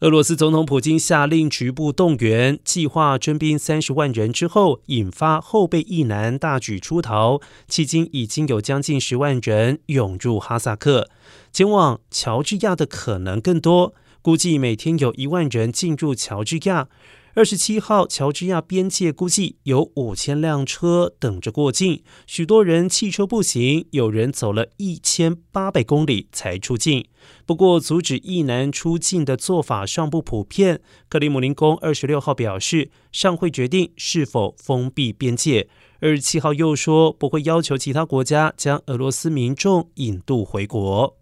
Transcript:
俄罗斯总统普京下令局部动员，计划征兵三十万人之后，引发后备役男大举出逃。迄今已经有将近十万人涌入哈萨克，前往乔治亚的可能更多。估计每天有一万人进入乔治亚。二十七号，乔治亚边界估计有五千辆车等着过境，许多人汽车步行，有人走了一千八百公里才出境。不过，阻止意难出境的做法尚不普遍。克里姆林宫二十六号表示，尚会决定是否封闭边界。二十七号又说，不会要求其他国家将俄罗斯民众引渡回国。